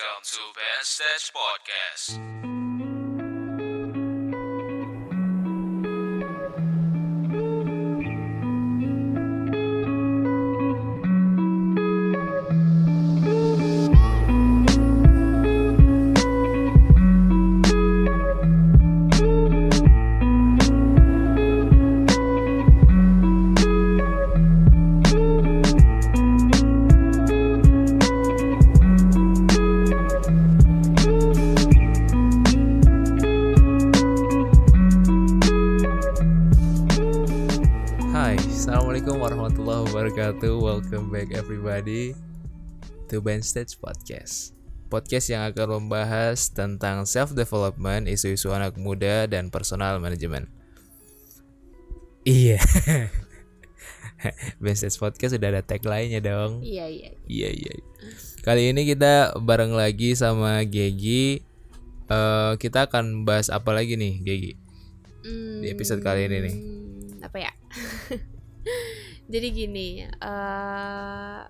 Welcome to Ben Stage Podcast. To Band Stage Podcast Podcast yang akan membahas tentang self-development, isu-isu anak muda, dan personal management Iya Band Stage Podcast sudah ada tag lainnya dong Iya iya. Iya iya Kali ini kita bareng lagi sama Gegi Eh, Kita akan bahas apa lagi nih Gegi? Di episode kali ini nih. Hmm, Apa ya? Jadi gini, eh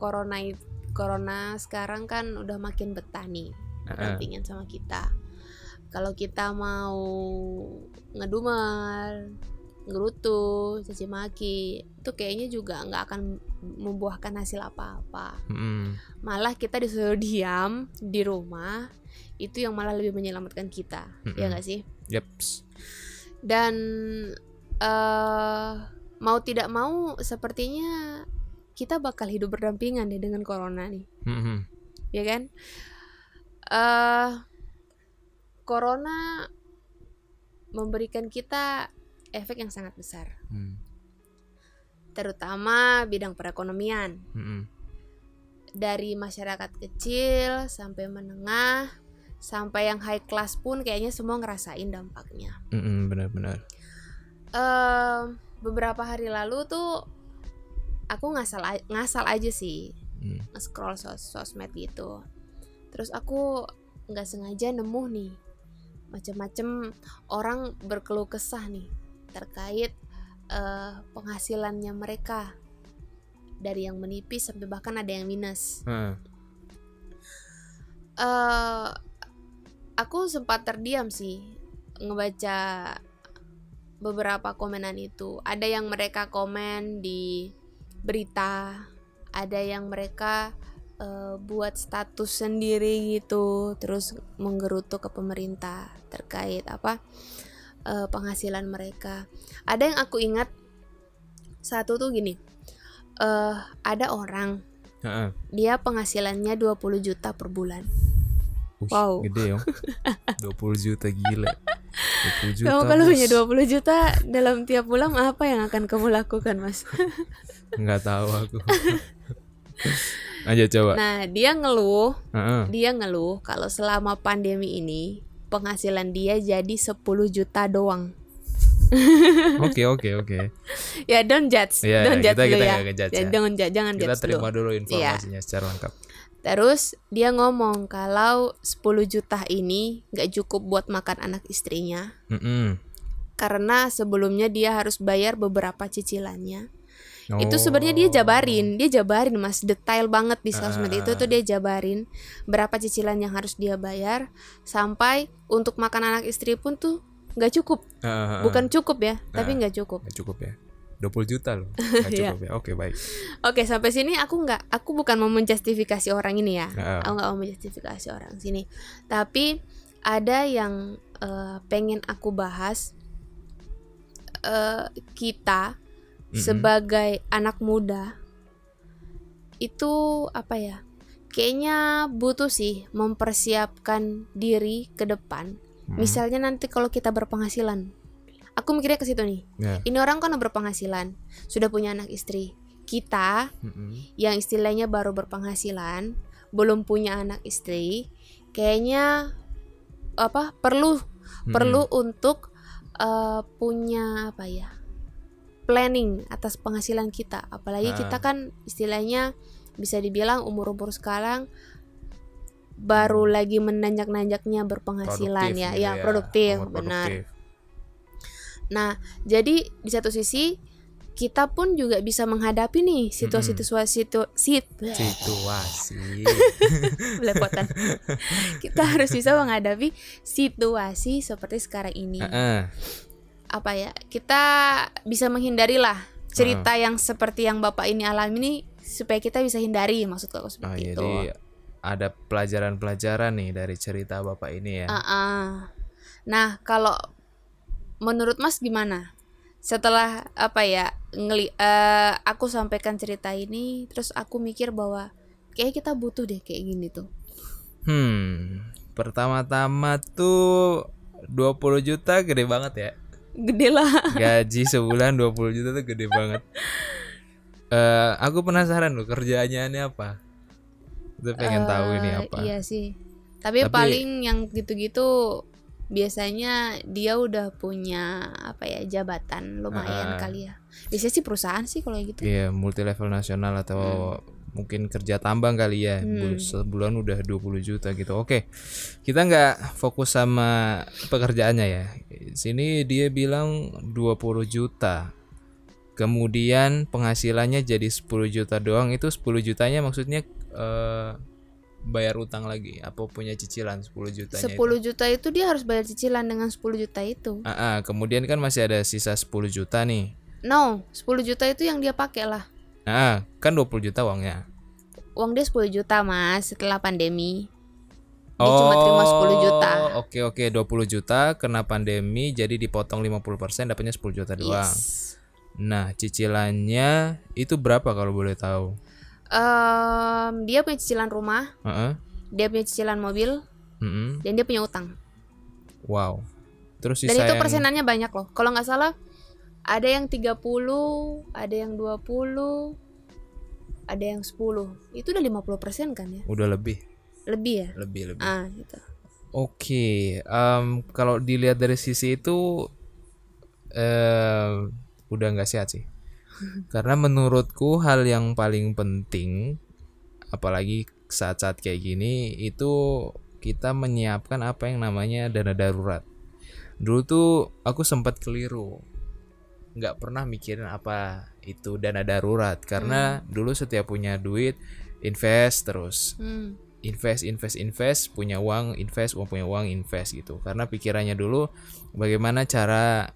corona it- corona sekarang kan udah makin betah nih berdampingan sama kita. Kalau kita mau ngedumel, ngerutu, caci maki, itu kayaknya juga nggak akan membuahkan hasil apa-apa. Mm-mm. Malah kita disuruh diam di rumah, itu yang malah lebih menyelamatkan kita, ya Mm-mm. nggak sih? Yeps dan eh mau tidak mau sepertinya kita bakal hidup berdampingan deh dengan corona nih Mm-mm. ya kan eh corona memberikan kita efek yang sangat besar Mm. terutama bidang perekonomian Mm-mm. dari masyarakat kecil sampai menengah sampai yang high class pun kayaknya semua ngerasain dampaknya Mm-mm, benar-benar. eh beberapa hari lalu tuh aku ngasal ngasal aja sih Mm. scroll sos sosmed gitu terus aku nggak sengaja nemu nih macem-macem orang berkeluh kesah nih terkait eh, penghasilannya mereka dari yang menipis sampai bahkan ada yang minus Heeh. eh aku sempat terdiam sih ngebaca beberapa komenan itu. Ada yang mereka komen di berita, ada yang mereka eh, buat status sendiri gitu, terus menggerutu ke pemerintah terkait apa eh, penghasilan mereka. Ada yang aku ingat satu tuh gini, eh ada orang Heeh. dia penghasilannya 20 juta per bulan. Ush, Wow. Gede ya. 20 juta gila. 20 juta. Kamu kalau punya 20 juta dalam tiap bulan apa yang akan kamu lakukan, Mas? Nggak tahu aku. Aja coba. Nah, dia ngeluh, Heeh. dia ngeluh kalau selama pandemi ini penghasilan dia jadi 10 juta doang. Oke oke oke. Ya don't judge, Iya, don't iya, judge kita- dulu kita ya. nggak ngejudge Ya, ya. Jangan judge, jangan Kita judge terima dulu. dulu informasinya secara lengkap. Terus dia ngomong kalau 10 juta ini nggak cukup buat makan anak istrinya Mm-mm. karena sebelumnya dia harus bayar beberapa cicilannya. Itu Oh. sebenarnya dia jabarin, dia jabarin Mas, detail banget di sosmed Ah. itu tuh dia jabarin berapa cicilan yang harus dia bayar sampai untuk makan anak istri pun tuh nggak cukup. Heeh. Bukan cukup ya, tapi Ah. nggak cukup. Nggak cukup ya. 20 juta loh. Nggak cukup ya. Oke baik. Oke, sampai sini aku nggak aku bukan mau menjustifikasi orang ini ya. Heeh. Aku nggak mau menjustifikasi orang sini. Tapi ada yang eh, pengen aku bahas eh, kita Mm-mm. sebagai anak muda itu apa ya? Kayaknya butuh sih mempersiapkan diri ke depan. Mm-mm. Misalnya nanti kalau kita berpenghasilan. Aku mikirnya ke situ nih. Ya. Ini orang kan berpenghasilan, sudah punya anak istri. Kita Mm-mm. yang istilahnya baru berpenghasilan, belum punya anak istri, kayaknya apa perlu Mm-mm. perlu untuk eh, punya apa ya planning atas penghasilan kita. Apalagi Ah. kita kan istilahnya bisa dibilang umur umur sekarang baru lagi menanjak-nanjaknya berpenghasilan Produktif ya, gitu ya produktif, benar. produktif. Nah, jadi di satu sisi kita pun juga bisa menghadapi nih situasi-situasi situ, sit, Situasi. belepotan. kita harus bisa menghadapi situasi seperti sekarang ini. Heeh. Apa ya? Kita bisa menghindari lah cerita yang seperti yang Bapak ini alami ini supaya kita bisa hindari maksud aku Oh, seperti itu. jadi ada pelajaran-pelajaran nih dari cerita Bapak ini ya. Ah-ah. Nah, kalau menurut Mas gimana? Setelah apa ya ngeli eh, aku sampaikan cerita ini, terus aku mikir bahwa kayak kita butuh deh kayak gini tuh. Hmm, pertama-tama tuh 20 juta gede banget ya. Gede lah. Gaji sebulan 20 juta tuh gede banget. Eh, aku penasaran loh kerjaannya ini apa. Tuh pengen tahu ini Eh, apa. Iya sih. Tapi, Tapi- paling yang gitu-gitu biasanya dia udah punya apa ya jabatan lumayan Ah. kali ya. Biasanya sih perusahaan sih kalau gitu. Iya, multi level nasional atau mungkin kerja tambang kali ya. Bu- Sebulan udah 20 juta gitu. Oke. Kita nggak fokus sama pekerjaannya ya. Sini dia bilang 20 juta. Kemudian penghasilannya jadi 10 juta doang. Itu 10 jutanya maksudnya eh, bayar utang lagi apa punya cicilan 10 jutanya 10 itu. juta itu dia harus bayar cicilan dengan 10 juta itu. Ah, ah, kemudian kan masih ada sisa 10 juta nih. No, 10 juta itu yang dia pakai lah. Nah, kan 20 juta uangnya. Uang dia 10 juta, Mas, setelah pandemi. Dia cuma terima 10 juta. Oh, Oke oke 20 juta kena pandemi jadi dipotong 50% dapatnya 10 juta doang. Yes. Nah, cicilannya itu berapa kalau boleh tahu? Em, dia punya cicilan rumah, Heeh. dia punya cicilan mobil, Mm-mm. dan dia punya utang. Wow. Terus Dan sisa itu yang- persenannya banyak loh. Kalau nggak salah ada yang 30, ada yang 20, ada yang 10. Itu udah 50% kan ya? udah lebih, Lebih ya? lebih lebih. Ah, gitu. Oke, em, kalau dilihat dari sisi itu em, udah nggak sehat sih. Karena menurutku hal yang paling penting, apalagi saat-saat kayak gini, itu kita menyiapkan apa yang namanya dana darurat. Dulu tuh aku sempat keliru, nggak pernah mikirin apa itu dana darurat karena dulu setiap punya duit invest terus Hmm. invest invest invest punya uang invest uang punya uang invest gitu karena pikirannya dulu bagaimana cara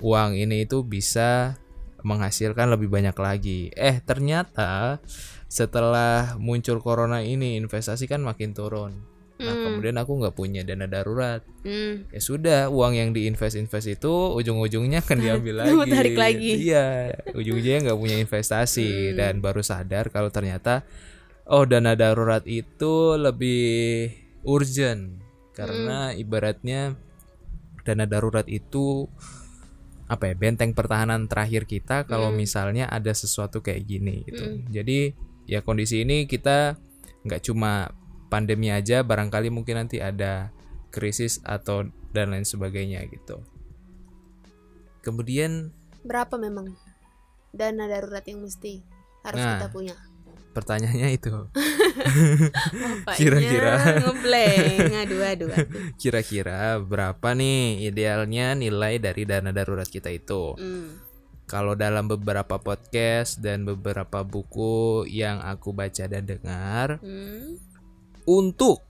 uang ini itu bisa menghasilkan lebih banyak lagi eh ternyata setelah muncul corona ini investasi kan makin turun nah Hmm. kemudian aku nggak punya dana darurat Hmm. ya sudah uang yang diinvest invest itu ujung-ujungnya kan diambil lagi Tarik lagi. iya ujung-ujungnya nggak punya Hmm. investasi dan baru sadar kalau ternyata oh dana darurat itu lebih urgent karena Hmm. ibaratnya dana darurat itu apa ya benteng pertahanan terakhir kita kalau Hmm. misalnya ada sesuatu kayak gini gitu jadi ya kondisi ini kita nggak cuma pandemi aja barangkali mungkin nanti ada krisis atau dan lain sebagainya gitu kemudian Berapa memang dana darurat yang mesti harus Nah. kita punya? Pertanyaannya itu Kira-kira. ngeblank. Aduh, aduh, kira-kira berapa nih idealnya nilai dari dana darurat kita itu Hmm. kalau dalam beberapa podcast dan beberapa buku yang aku baca dan dengar Hmm. untuk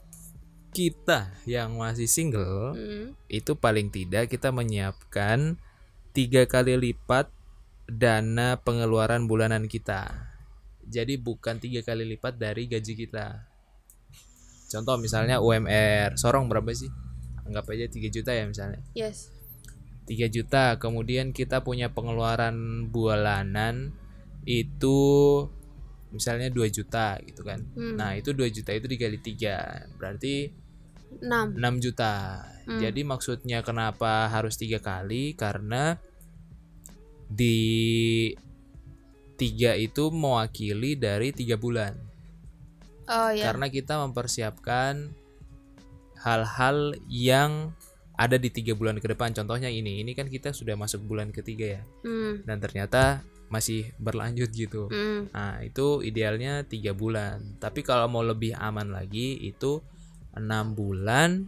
kita yang masih single Hmm. itu paling tidak kita menyiapkan tiga kali lipat dana pengeluaran bulanan kita jadi bukan tiga kali lipat dari gaji kita contoh misalnya UMR sorong berapa sih anggap aja 3 juta ya misalnya Yes. 3 juta kemudian kita punya pengeluaran bulanan itu misalnya 2 juta gitu kan Hmm. nah itu 2 juta itu dikali 3 berarti 6. 6 juta Hmm. jadi maksudnya kenapa harus tiga kali karena di tiga itu mewakili dari tiga bulan Oh ya. karena kita mempersiapkan hal-hal yang ada di tiga bulan ke depan contohnya ini ini kan kita sudah masuk bulan ketiga ya Hmm. dan ternyata masih berlanjut gitu Hmm. nah itu idealnya tiga bulan tapi kalau mau lebih aman lagi itu enam bulan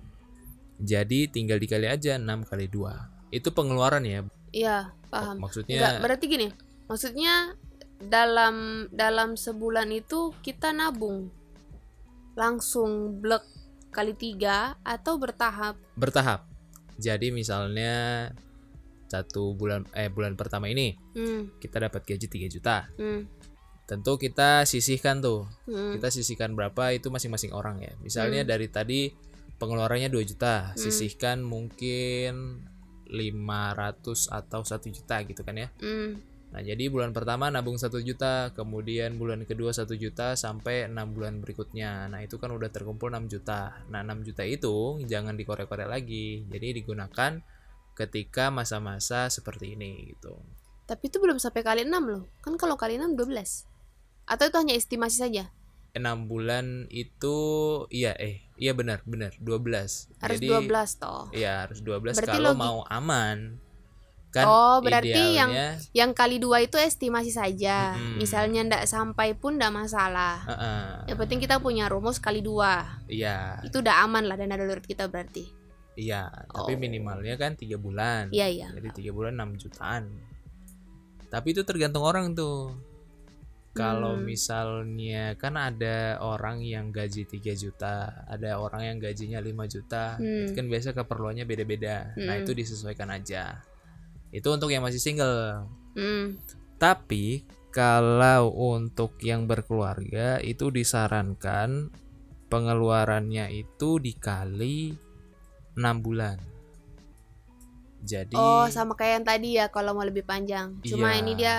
jadi tinggal dikali aja 6 kali dua itu pengeluaran ya Iya, paham. maksudnya Enggak, berarti gini. Maksudnya dalam dalam sebulan itu kita nabung. Langsung blek kali tiga atau bertahap. bertahap. Jadi misalnya satu bulan eh bulan pertama ini Hmm, kita dapat gaji 3 juta. Hmm, tentu kita sisihkan tuh. Hmm, kita sisihkan berapa itu masing-masing orang ya. Misalnya Hmm. dari tadi pengeluarannya 2 juta Hmm. sisihkan mungkin 500 atau 1 juta gitu kan ya. Hmm, Nah, jadi bulan pertama nabung 1 juta, kemudian bulan kedua 1 juta sampai 6 bulan berikutnya. Nah, itu kan udah terkumpul 6 juta. Nah, 6 juta itu jangan dikorek-korek lagi. Jadi digunakan ketika masa-masa seperti ini gitu. Tapi itu belum sampai kali 6 loh. Kan kalau kali 6 12. Atau itu hanya estimasi saja? 6 bulan itu iya eh iya benar benar 12. Harus jadi 12 toh. iya harus 12 Berarti kalau logi- mau aman. Kan Oh, berarti yang- idealnya, Yang kali dua itu estimasi saja. Mm-mm. Misalnya ndak sampai pun ndak masalah. Heeh, Yang penting kita punya rumus kali dua. iya Itu udah aman lah dana darurat kita berarti. Iya, tapi Oh. minimalnya kan tiga bulan. Iya iya. Jadi tiga bulan 6 jutaan. Tapi itu tergantung orang tuh. Kalau Hmm. misalnya kan ada orang yang gaji 3 juta, ada orang yang gajinya 5 juta. Itu Hmm. kan biasa keperluannya beda-beda. Nah, Hmm. itu disesuaikan aja. Itu untuk yang masih single. Hmm. Tapi kalau untuk yang berkeluarga itu disarankan pengeluarannya itu dikali 6 bulan. Jadi Oh, sama kayak yang tadi ya kalau mau lebih panjang. Cuma Iya. ini dia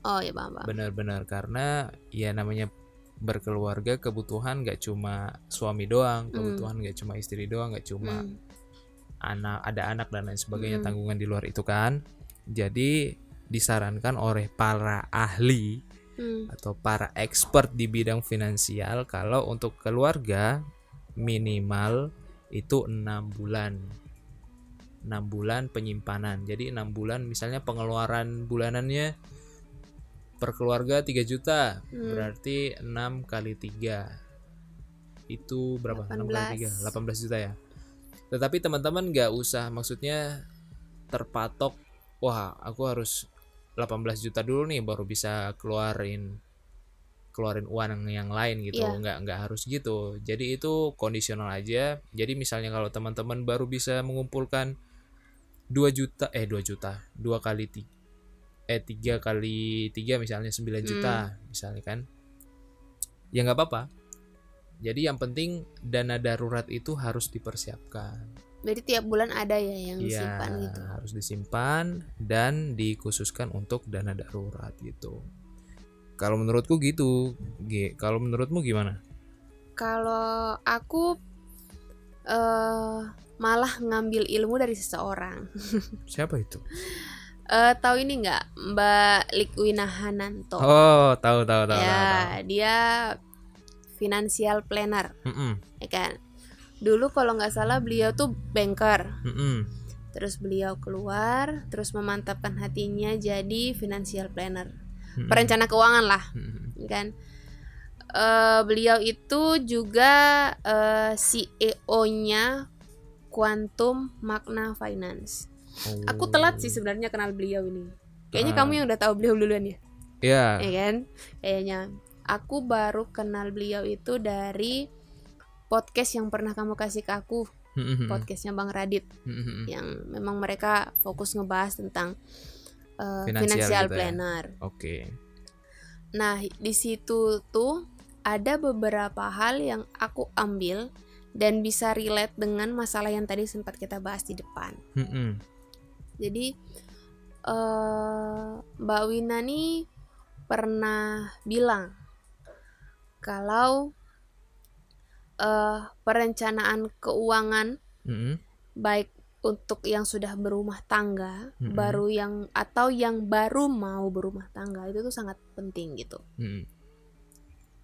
Oh, ya paham. benar-benar karena ya namanya berkeluarga kebutuhan gak cuma suami doang, Hmm. kebutuhan gak cuma istri doang, gak cuma Hmm. Anak ada anak dan lain sebagainya Hmm. tanggungan di luar itu kan. Jadi disarankan oleh para ahli Hmm. atau para expert di bidang finansial kalau untuk keluarga minimal itu enam bulan 6 bulan penyimpanan jadi enam bulan misalnya pengeluaran bulanannya per keluarga 3 juta Hmm. berarti 6 kali 3 itu berapa 6 kali 3 18. 18 juta ya tetapi teman-teman nggak usah maksudnya terpatok wah aku harus 18 juta dulu nih baru bisa keluarin keluarin uang yang lain gitu. Iya. nggak nggak harus gitu. Jadi itu kondisional aja. Jadi misalnya kalau teman-teman baru bisa mengumpulkan 2 juta eh 2 juta dua kali tiga eh tiga kali tiga misalnya 9 juta misalnya kan. Ya nggak apa-apa jadi yang penting dana darurat itu harus dipersiapkan Berarti tiap bulan ada ya yang Iya, disimpan gitu. harus disimpan dan dikhususkan untuk dana darurat gitu. Kalau menurutku gitu, G. Kalau menurutmu gimana? Kalau aku eh malah ngambil ilmu dari seseorang. Siapa itu? Eh tahu ini nggak Mbak Likwina Hananto? Oh, tahu tahu tahu. ya, tahu, dia financial planner, tahu. Mm-mm, ya kan? Dulu kalau nggak salah beliau tuh banker. mm-mm, Terus beliau keluar, terus memantapkan hatinya jadi financial planner, mm-mm, perencana keuangan lah, mm-mm. kan? Eh, beliau itu juga eh, CEO-nya Quantum Magna Finance. Aku telat sih sebenarnya kenal beliau ini. Kayaknya Ah. kamu yang udah tahu beliau duluan ya, Ya. ya kan? Kayaknya aku baru kenal beliau itu dari podcast yang pernah kamu kasih ke aku, Mm-mm, podcastnya Bang Radit, mm-mm. yang memang mereka fokus ngebahas tentang eh, Finansial financial gitu ya. planner. Oke. Nah, di situ tuh ada beberapa hal yang aku ambil dan bisa relate dengan masalah yang tadi sempat kita bahas di depan. Mm-mm, Jadi eh Mbak Wina nih pernah bilang kalau eh perencanaan keuangan mm-mm, baik untuk yang sudah berumah tangga, Mm-mm. baru yang atau yang baru mau berumah tangga itu tuh sangat penting gitu. mm-mm.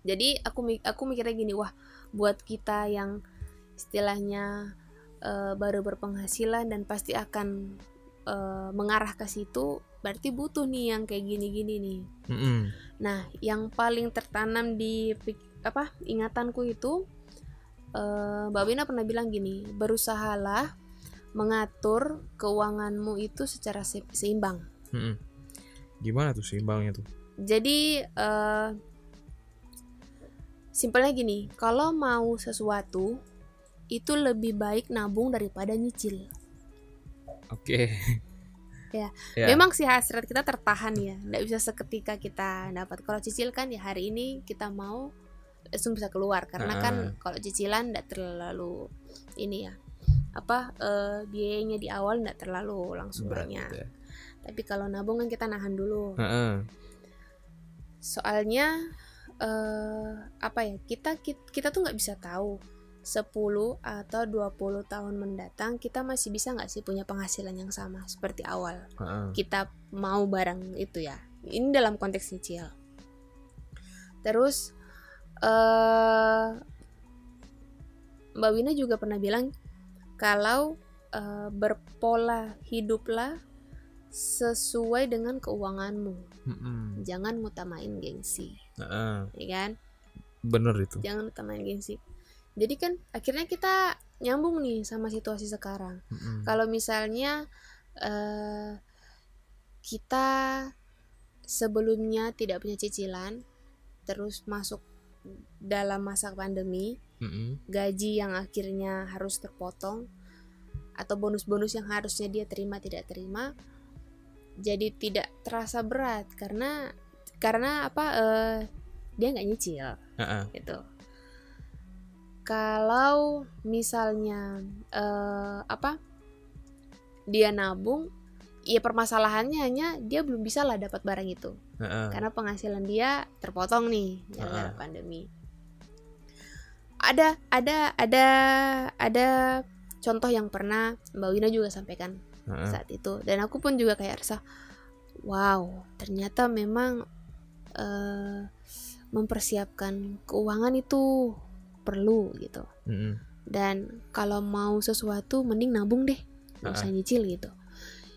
Jadi aku aku mikirnya gini, wah buat kita yang istilahnya eh, baru berpenghasilan dan pasti akan eh, mengarah ke situ, berarti butuh nih yang kayak gini-gini nih. Mm-mm. Nah, yang paling tertanam di apa ingatanku itu eh, Mbak Wina pernah bilang gini, berusahalah mengatur keuanganmu itu secara se- seimbang. Mm-mm. Gimana tuh seimbangnya tuh? Jadi eh simpelnya gini, kalau mau sesuatu itu lebih baik nabung daripada nyicil. Oke. Ya. Ya. Memang sih hasrat kita tertahan ya, nggak bisa seketika kita dapat. Kalau cicil kan ya hari ini kita mau langsung bisa keluar karena kan Ah. kalau cicilan nggak terlalu ini ya apa eh, biayanya di awal nggak terlalu langsung berat banyak. gitu ya. Tapi kalau nabung kan kita nahan dulu. Heeh. Soalnya eh apa ya kita kita, kita tuh nggak bisa tahu 10 atau 20 tahun mendatang kita masih bisa nggak sih punya penghasilan yang sama seperti awal Heeh. kita mau barang itu ya ini dalam konteks nyicil terus eh Mbak Wina juga pernah bilang kalau eh, berpola hiduplah sesuai dengan keuanganmu Mm-mm. jangan ngutamain gengsi Heeh. ya kan Bener itu. jangan utamain gengsi jadi kan akhirnya kita nyambung nih sama situasi sekarang Mm-mm. kalau misalnya eh kita sebelumnya tidak punya cicilan terus masuk dalam masa pandemi Mm-mm. gaji yang akhirnya harus terpotong atau bonus-bonus yang harusnya dia terima tidak terima jadi tidak terasa berat karena karena apa eh, dia nggak nyicil Heeh. gitu. Kalau misalnya eh, apa dia nabung, ya permasalahannya hanya dia belum bisa lah dapat barang itu Heeh. karena penghasilan dia terpotong nih gara-gara Ah. pandemi. Ada ada ada ada contoh yang pernah Mbak Wina juga sampaikan Heeh. saat itu dan aku pun juga kayak rasa wow ternyata memang eh, mempersiapkan keuangan itu perlu gitu. Mm-mm. dan kalau mau sesuatu mending nabung deh. Nggak usah nyicil gitu.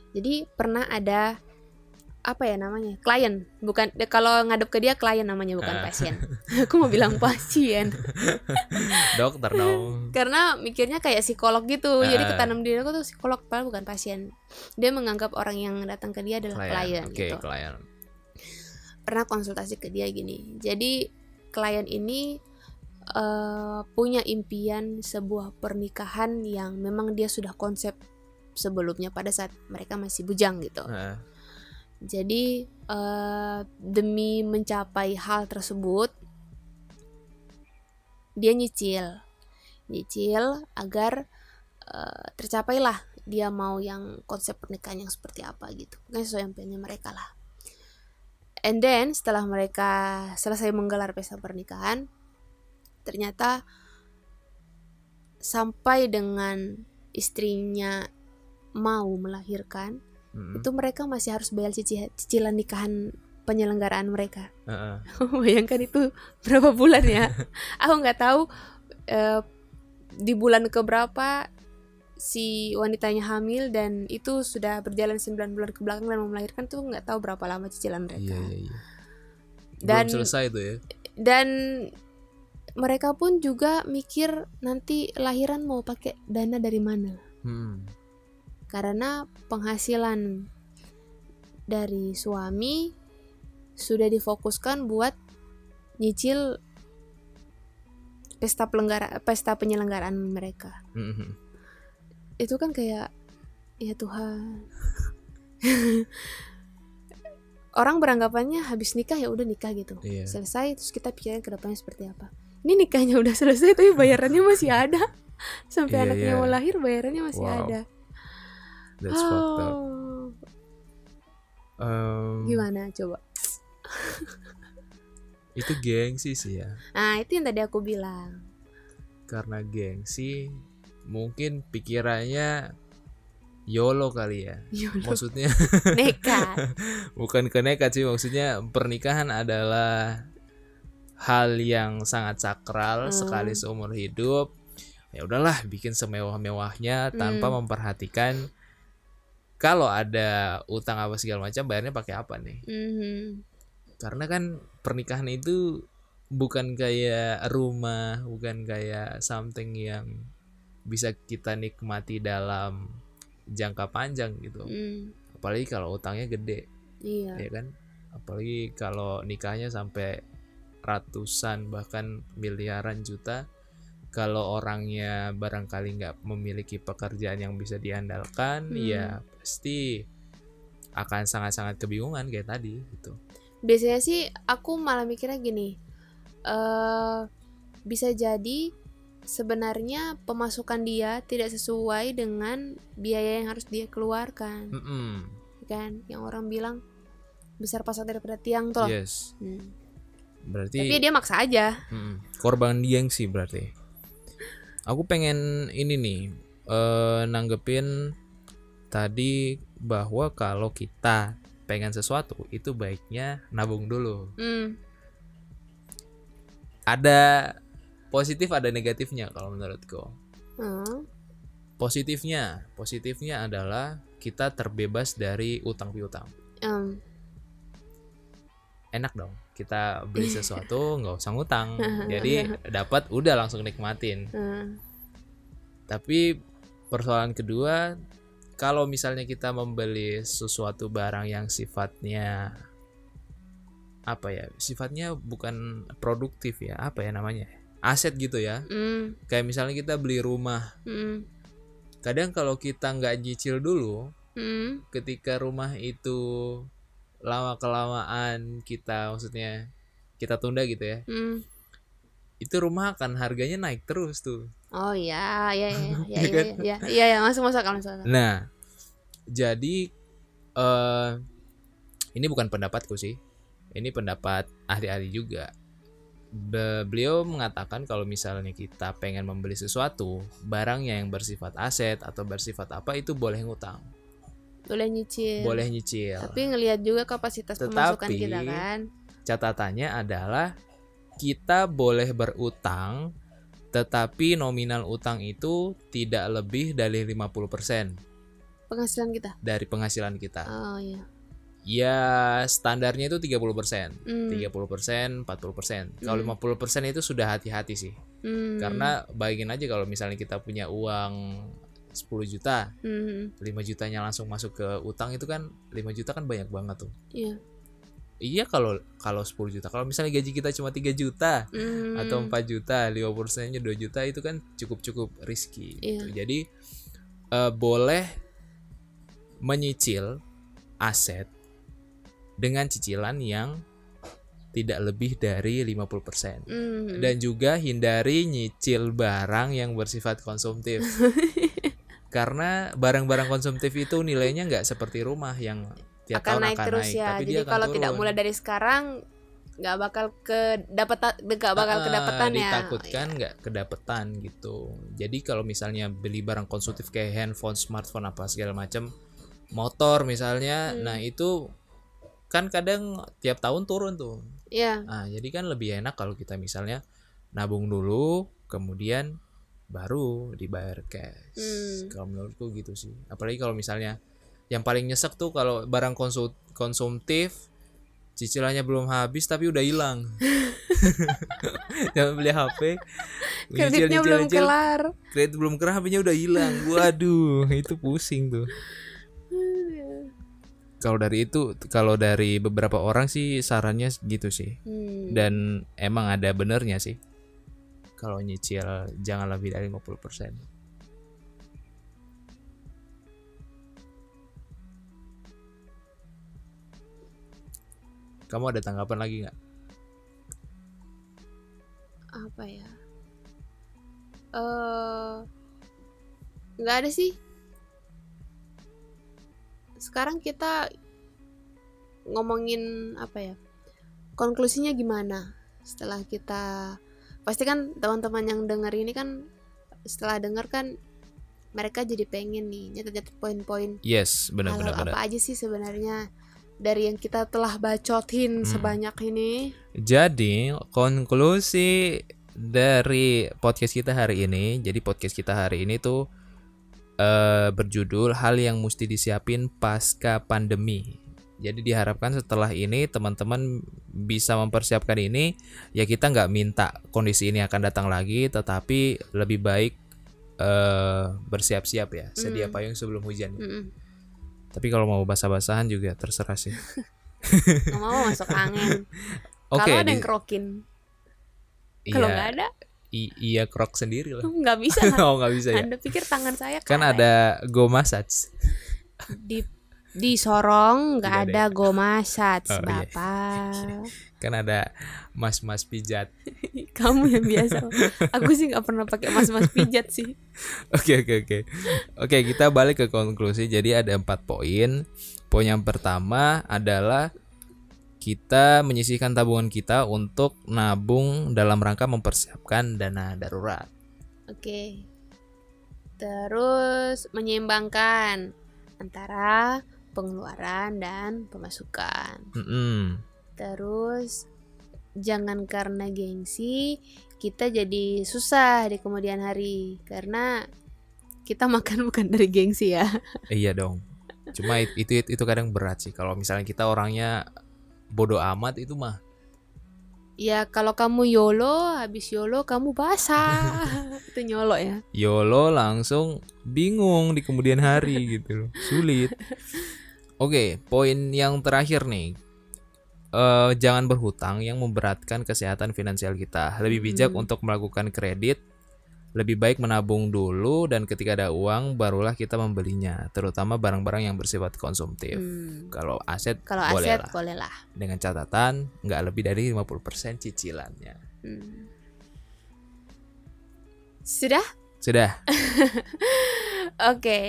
Jadi pernah ada apa ya namanya klien. Bukan kalau ngadep ke dia klien namanya bukan Ah. pasien. Aku mau bilang pasien. Dokter dong. karena mikirnya kayak psikolog gitu. Jadi Ah. ketanam di aku tuh psikolog padahal bukan pasien. Dia menganggap orang yang datang ke dia adalah klien, Oke, gitu. klien. pernah konsultasi ke dia gini. Jadi klien ini eh, punya impian sebuah pernikahan yang memang dia sudah konsep sebelumnya pada saat mereka masih bujang gitu Heeh. jadi eh, demi mencapai hal tersebut dia nyicil, nyicil agar eh, tercapailah dia mau yang konsep pernikahan yang seperti apa gitu, kan sesuai impiannya mereka lah. And then setelah mereka selesai menggelar pesta pernikahan, ternyata sampai dengan istrinya mau melahirkan Mm-mm. itu mereka masih harus bayar cici- cicilan nikahan penyelenggaraan mereka. Heeh. Bayangkan itu berapa bulan ya? Aku nggak tahu eh, di bulan keberapa si wanitanya hamil dan itu sudah berjalan 9 bulan ke belakang dan mau melahirkan tuh nggak tahu berapa lama cicilan mereka. Iya, iya, iya. Dan- Belum selesai itu ya. Dan mereka pun juga mikir nanti lahiran mau pakai dana dari mana? Hmm. karena penghasilan dari suami sudah difokuskan buat nyicil pesta pelenggara pesta penyelenggaraan mereka Mm-mm. itu kan kayak ya Tuhan orang beranggapannya habis nikah ya udah nikah gitu Iya. selesai terus kita pikirin ke depannya seperti apa ini nikahnya udah selesai tapi bayarannya masih ada sampai Iya, anaknya iya. mau lahir bayarannya masih Wow. ada That's fucked up. Oh, Um, gimana coba Itu gengsi sih ya. nah itu yang tadi aku bilang Karena gengsi mungkin pikirannya YOLO kali ya. Yaudah, Maksudnya nekat bukan ke nekat sih maksudnya pernikahan adalah hal yang sangat sakral Hmm. sekali seumur hidup ya udahlah bikin semewah-mewahnya tanpa Hmm. memperhatikan kalau ada utang apa segala macam bayarnya pakai apa nih Mhm. karena kan pernikahan itu bukan kayak rumah bukan kayak something yang bisa kita nikmati dalam jangka panjang gitu Mm. apalagi kalau utangnya gede Iya. ya kan apalagi kalau nikahnya sampai ratusan bahkan miliaran juta kalau orangnya barangkali nggak memiliki pekerjaan yang bisa diandalkan Hmm. ya pasti akan sangat-sangat kebingungan kayak tadi gitu Biasanya sih aku malah mikirnya gini. eh bisa jadi sebenarnya pemasukan dia tidak sesuai dengan biaya yang harus dia keluarkan, Mm-mm. kan? Yang orang bilang besar pasak daripada tiang tuh. yes Hmm. Berarti Tapi dia maksa aja. Mm-mm. korban gengsi berarti aku pengen ini nih eh, nanggepin tadi bahwa kalau kita pengen sesuatu itu baiknya nabung dulu Hmm. ada positif ada negatifnya kalau menurutku Hmm. positifnya positifnya adalah kita terbebas dari utang piutang Em, enak dong kita beli sesuatu nggak usah ngutang jadi dapat udah langsung nikmatin. Tapi persoalan kedua, kalau misalnya kita membeli sesuatu barang yang sifatnya apa ya? Sifatnya bukan produktif ya, apa ya namanya? Aset gitu ya. Hmm. Kayak misalnya kita beli rumah. Hmm. Kadang kalau kita nggak nyicil dulu, Hmm. ketika rumah itu lama kelamaan kita maksudnya kita tunda gitu ya. Hmm. Itu rumah akan harganya naik terus tuh. Oh iya, iya, iya, iya, Iya iya, kan? iya, iya, iya, masuk masuk akal, masuk akal. Nah, jadi eh ini bukan pendapatku sih. Ini pendapat ahli-ahli juga. Be- beliau mengatakan kalau misalnya kita pengen membeli sesuatu, barangnya yang bersifat aset atau bersifat apa itu boleh ngutang, Boleh nyicil. boleh nyicil. Tapi ngelihat juga kapasitas pemasukan Tetapi- kita kan. Catatannya adalah kita boleh berutang tetapi nominal utang itu tidak lebih dari 50% Penghasilan kita. dari penghasilan kita. Oh iya. Ya standarnya itu 30%. Hmm. 30%, 40%. Kalau Hmm. 50% itu sudah hati-hati sih. Hmm. Karena bayangin aja kalau misalnya kita punya uang 10 juta, Hmm. 5 jutanya langsung masuk ke utang itu kan 5 juta kan banyak banget tuh. Iya. Iya kalau kalau 10 juta. Kalau misalnya gaji kita cuma 3 juta Hmm. atau 4 juta, 5 persennya 2 juta itu kan cukup-cukup risky. gitu. Iya. Jadi eh, boleh menyicil aset dengan cicilan yang tidak lebih dari 50%. Hmm. Dan juga hindari nyicil barang yang bersifat konsumtif. Karena barang-barang konsumtif itu nilainya nggak seperti rumah yang tiap akan tahun naik akan terus naik, ya. tapi Jadi kalau tidak turun. mulai dari sekarang nggak bakal ke dapat nggak bakal Ah, kedapetan ya. ditakutkan nggak kedapetan gitu jadi kalau misalnya beli barang konsumtif kayak handphone smartphone apa segala macam motor misalnya Hmm. nah itu kan kadang tiap tahun turun tuh Iya. nah jadi kan lebih enak kalau kita misalnya nabung dulu kemudian baru dibayar cash. Hmm. kalau menurutku gitu sih. Apalagi kalau misalnya yang paling nyesek tuh kalau barang konsu- konsumtif cicilannya belum habis tapi udah hilang. Jangan beli HP Kreditnya nyicil, belum nyicil, kelar. kredit belum kelar HP-nya udah hilang. Waduh itu pusing tuh. Kalau dari itu kalau dari beberapa orang sih sarannya gitu sih. Hmm. dan emang ada benernya sih kalau nyicil jangan lebih dari 50% kamu ada tanggapan lagi nggak? Apa ya? Eh nggak ada sih. Sekarang kita ngomongin apa ya? Konklusinya gimana setelah kita pasti kan teman-teman yang denger ini kan setelah denger kan mereka jadi pengen nih nyatet-nyatet poin-poin yes benar hal-hal benar benar apa aja sih sebenarnya dari yang kita telah bacotin Hmm. sebanyak ini Jadi konklusi dari podcast kita hari ini, jadi podcast kita hari ini tuh eh, berjudul hal yang mesti disiapin pasca pandemi. Jadi diharapkan setelah ini teman-teman bisa mempersiapkan ini, ya kita nggak minta kondisi ini akan datang lagi, tetapi lebih baik eh, bersiap-siap ya, sedia Hmm. payung sebelum hujan. Mm-mm. Tapi kalau mau basah-basahan juga terserah sih. nggak mau masuk angin Oke, kalau ada yang krokin kalau iya, nggak ada i- iya krok sendiri lah. nggak bisa lah. oh nggak bisa ya. anda pikir tangan saya Kan ada go massage. di di Sorong nggak Tidak ada ada go massage Oh, iya. bapak Kan ada mas-mas pijat. kamu yang biasa aku sih nggak pernah pakai mas mas pijat sih Oke oke oke. Oke kita balik ke konklusi. Jadi ada empat poin. Poin yang pertama adalah kita menyisihkan tabungan kita untuk nabung dalam rangka mempersiapkan dana darurat. oke terus menyeimbangkan antara pengeluaran dan pemasukan Mm-mm. Terus jangan karena gengsi kita jadi susah di kemudian hari karena kita makan bukan dari gengsi ya. Iya dong. Cuma it- itu itu, itu kadang berat sih. Kalau misalnya kita orangnya bodoh amat itu mah. Ya kalau kamu YOLO habis YOLO kamu basah. Itu nyolo ya. YOLO langsung bingung di kemudian hari gitu loh. Sulit. Oke, poin yang terakhir nih. Eh, jangan berhutang yang memberatkan kesehatan finansial kita. Lebih bijak Hmm. untuk melakukan kredit. Lebih baik menabung dulu dan ketika ada uang barulah kita membelinya, terutama barang-barang yang bersifat konsumtif. Hmm. Kalau aset Kalau boleh aset lah. boleh lah. dengan catatan nggak lebih dari 50% cicilannya. Hmm. Sudah? Sudah. Oke,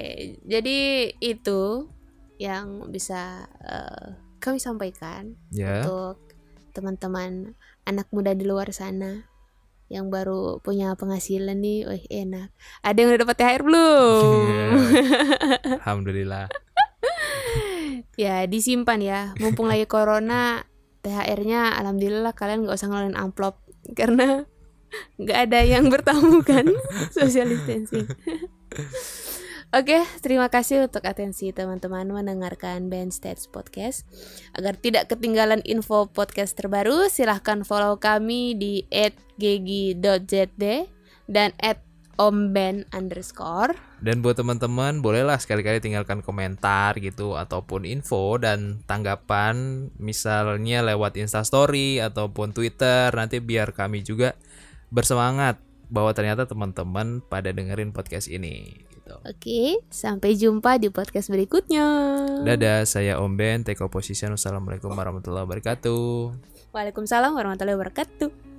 jadi itu yang bisa eh, kami sampaikan Ya. untuk teman-teman anak muda di luar sana yang baru punya penghasilan nih, wih enak. Ada yang udah dapat THR belum? Alhamdulillah. ya disimpan ya, mumpung lagi corona, THR-nya alhamdulillah kalian nggak usah ngeluarin amplop karena nggak ada yang bertamu kan, social distancing. Oke, terima kasih untuk atensi teman-teman mendengarkan Band Stats Podcast. Agar tidak ketinggalan info podcast terbaru, silahkan follow kami di @gegi.zd dan @omben underscore. Dan buat teman-teman bolehlah sekali-kali tinggalkan komentar gitu ataupun info dan tanggapan misalnya lewat Instastory ataupun Twitter nanti biar kami juga bersemangat bahwa ternyata teman-teman pada dengerin podcast ini gitu. Oke, sampai jumpa di podcast berikutnya. Dadah, saya Om Ben, take position. Wassalamualaikum warahmatullahi wabarakatuh. Waalaikumsalam warahmatullahi wabarakatuh.